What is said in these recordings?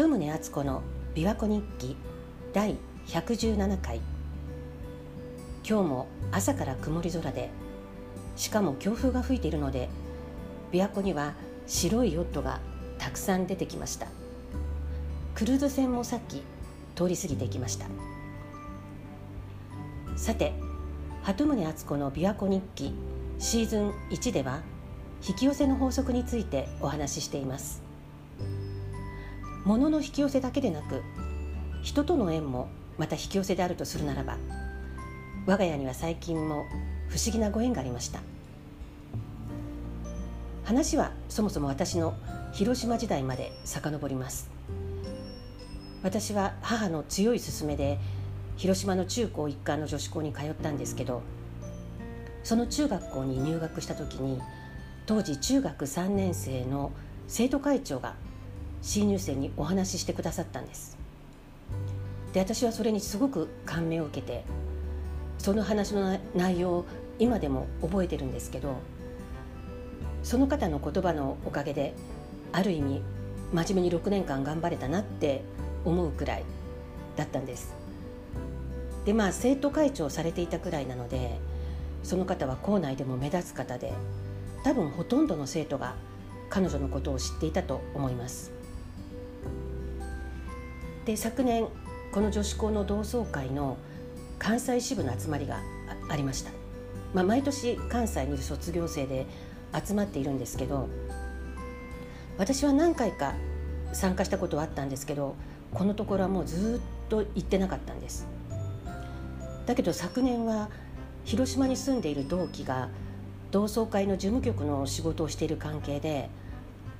鳩宗敦子の琵琶湖日記第117回。今日も朝から曇り空でしかも強風が吹いているので琵琶湖には白いヨットがたくさん出てきました。クルーズ船もさっき通り過ぎていきました。さて鳩宗敦子の琵琶湖日記シーズン1では引き寄せの法則についてお話ししています。物の引き寄せだけでなく人との縁もまた引き寄せであるとするならば我が家には最近も不思議なご縁がありました。話はそもそも私の広島時代まで遡ります。私は母の強い勧めで広島の中高一貫の女子校に通ったんですけどその中学校に入学した時に当時中学3年生の生徒会長が新入生にお話ししてくださったんです。で私はそれにすごく感銘を受けてその話の内容を今でも覚えてるんですけどその方の言葉のおかげである意味真面目に6年間頑張れたなって思うくらいだったんです。でまあ生徒会長されていたくらいなのでその方は校内でも目立つ方で多分ほとんどの生徒が彼女のことを知っていたと思います。で昨年この女子校の同窓会の関西支部の集まりがありました、まあ、毎年関西にいる卒業生で集まっているんですけど私は何回か参加したことはあったんですけどこのところはもうずっと行ってなかったんです。だけど昨年は広島に住んでいる同期が同窓会の事務局の仕事をしている関係で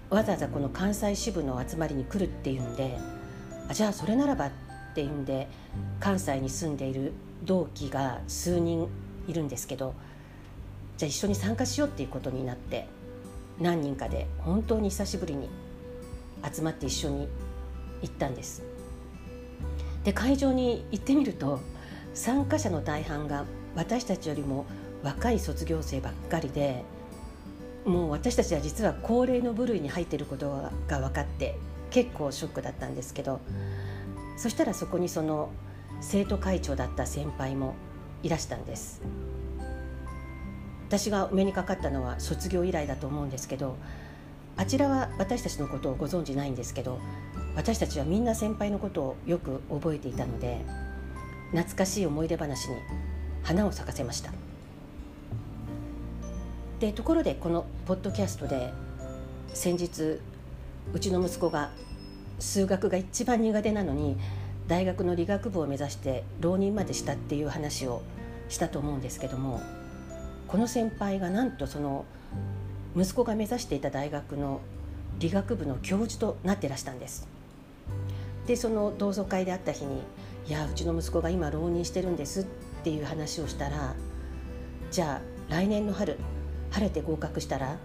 わざわざこの関西支部の集まりに来るっていうんであじゃあそれならばっていうんで関西に住んでいる同期が数人いるんですけどじゃあ一緒に参加しようっていうことになって何人かで本当に久しぶりに集まって一緒に行ったんです。で会場に行ってみると参加者の大半が私たちよりも若い卒業生ばっかりでもう私たちは実は高齢の部類に入っていることが分かって結構ショックだったんですけどそしたらそこにその生徒会長だった先輩もいらしたんです。私がお目にかかったのは卒業以来だと思うんですけどあちらは私たちのことをご存じないんですけど私たちはみんな先輩のことをよく覚えていたので懐かしい思い出話に花を咲かせました。でところでこのポッドキャストで先日うちの息子が数学が一番苦手なのに大学の理学部を目指して浪人までしたっていう話をしたと思うんですけどもこの先輩がなんとその息子が目指していた大学の理学部の教授となってらしたんです。でその同窓会であった日に「いやうちの息子が今浪人してるんです」っていう話をしたら「じゃあ来年の春晴れて合格したら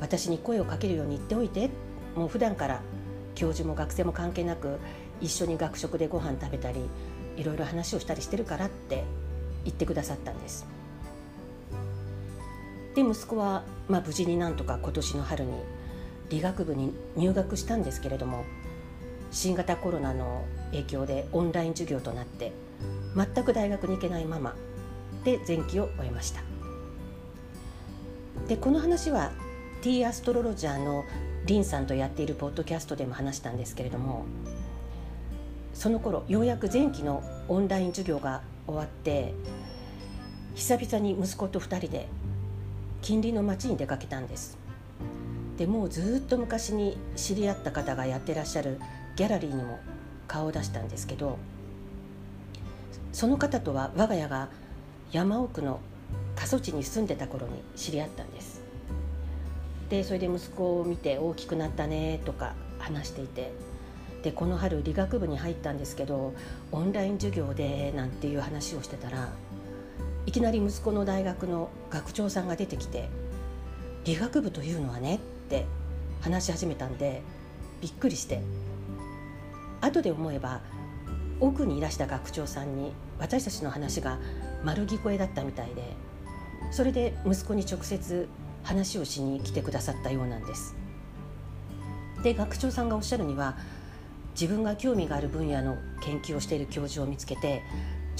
私に声をかけるように言っておいてもう普段から教授も学生も関係なく一緒に学食でご飯食べたりいろいろ話をしたりしてるからって言ってくださったんです。で息子は、まあ、無事になんとか今年の春に理学部に入学したんですけれども新型コロナの影響でオンライン授業となって全く大学に行けないままで前期を終えました。でこの話は T アストロロジャーのリンさんとやっているポッドキャストでも話したんですけれどもその頃ようやく前期のオンライン授業が終わって久々に息子と2人で近隣の町に出かけたんです。でもうずっと昔に知り合った方がやってらっしゃるギャラリーにも顔を出したんですけどその方とは我が家が山奥の過疎地に住んでた頃に知り合ったんです。でそれで息子を見て大きくなったねとか話していて。でこの春理学部に入ったんですけどオンライン授業でなんていう話をしてたらいきなり息子の大学の学長さんが出てきて「理学部というのはね」って話し始めたんでびっくりして。後で思えば奥にいらした学長さんに私たちの話が丸聞こえだったみたいでそれで息子に直接話をしに来てくださったようなんです。で学長さんがおっしゃるには自分が興味がある分野の研究をしている教授を見つけて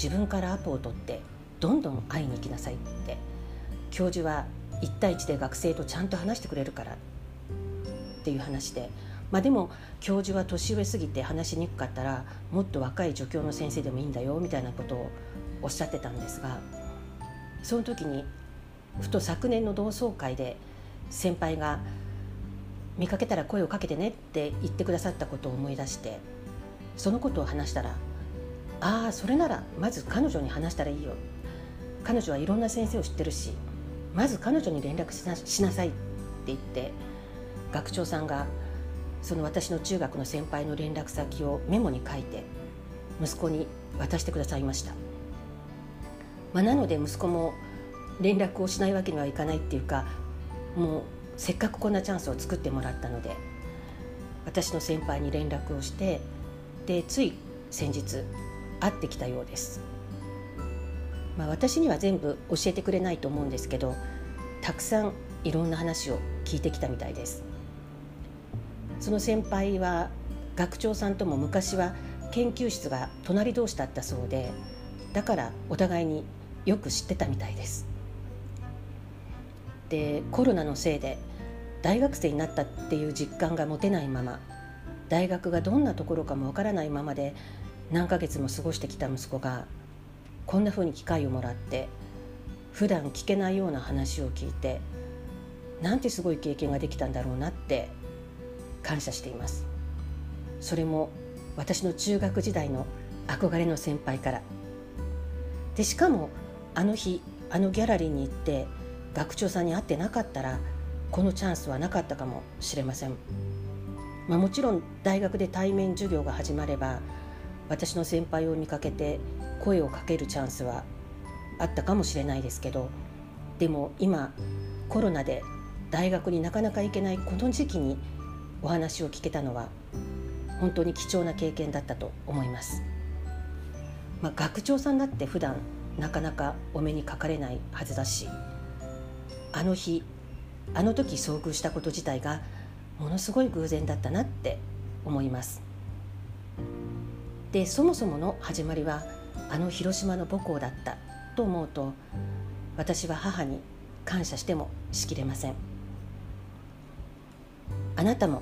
自分からアポを取ってどんどん会いに行きなさいって教授は1対1で学生とちゃんと話してくれるからっていう話で、まあ、でも教授は年上すぎて話しにくかったらもっと若い助教の先生でもいいんだよみたいなことをおっしゃってたんですがその時にふと昨年の同窓会で先輩が「見かけたら声をかけてね」って言ってくださったことを思い出してそのことを話したら「ああそれならまず彼女に話したらいいよ」彼女はいろんな先生を知ってるしまず彼女に連絡しなさいって言って学長さんがその私の中学の先輩の連絡先をメモに書いて息子に渡してくださいました、まあ、なので息子も連絡をしないわけにはいかないっていうかもうせっかくこんなチャンスを作ってもらったので私の先輩に連絡をしてでつい先日会ってきたようです。まあ、私には全部教えてくれないと思うんですけどたくさんいろんな話を聞いてきたみたいですその先輩は学長さんとも昔は研究室が隣同士だったそうでだからお互いによく知ってたみたいですでコロナのせいで大学生になったっていう実感が持てないまま大学がどんなところかもわからないままで何ヶ月も過ごしてきた息子がこんなふうに機会をもらって普段聞けないような話を聞いてなんてすごい経験ができたんだろうなって感謝しています。それも私の中学時代の憧れの先輩から。でしかもあの日あのギャラリーに行って学長さんに会ってなかったらこのチャンスはなかったかもしれません、まあ、もちろん大学で対面授業が始まれば私の先輩を見かけて声をかけるチャンスはあったかもしれないですけどでも今コロナで大学になかなか行けないこの時期にお話を聞けたのは本当に貴重な経験だったと思います。まあ、学長さんだって普段なかなかお目にかかれないはずだしあの日あの時遭遇したこと自体がものすごい偶然だったなって思います。でそもそもの始まりはあの広島の母校だったと思うと私は母に感謝してもしきれません。あなたも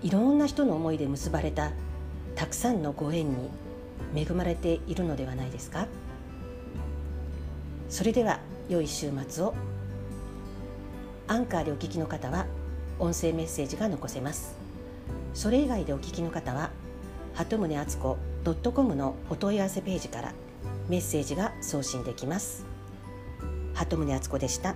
いろんな人の思いで結ばれたたくさんのご縁に恵まれているのではないですか？それでは良い週末を。アンカーでお聞きの方は音声メッセージが残せますそれ以外でお聞きの方は鳩宗敦子 .com のお問い合わせページからメッセージが送信できます鳩宗敦子でした。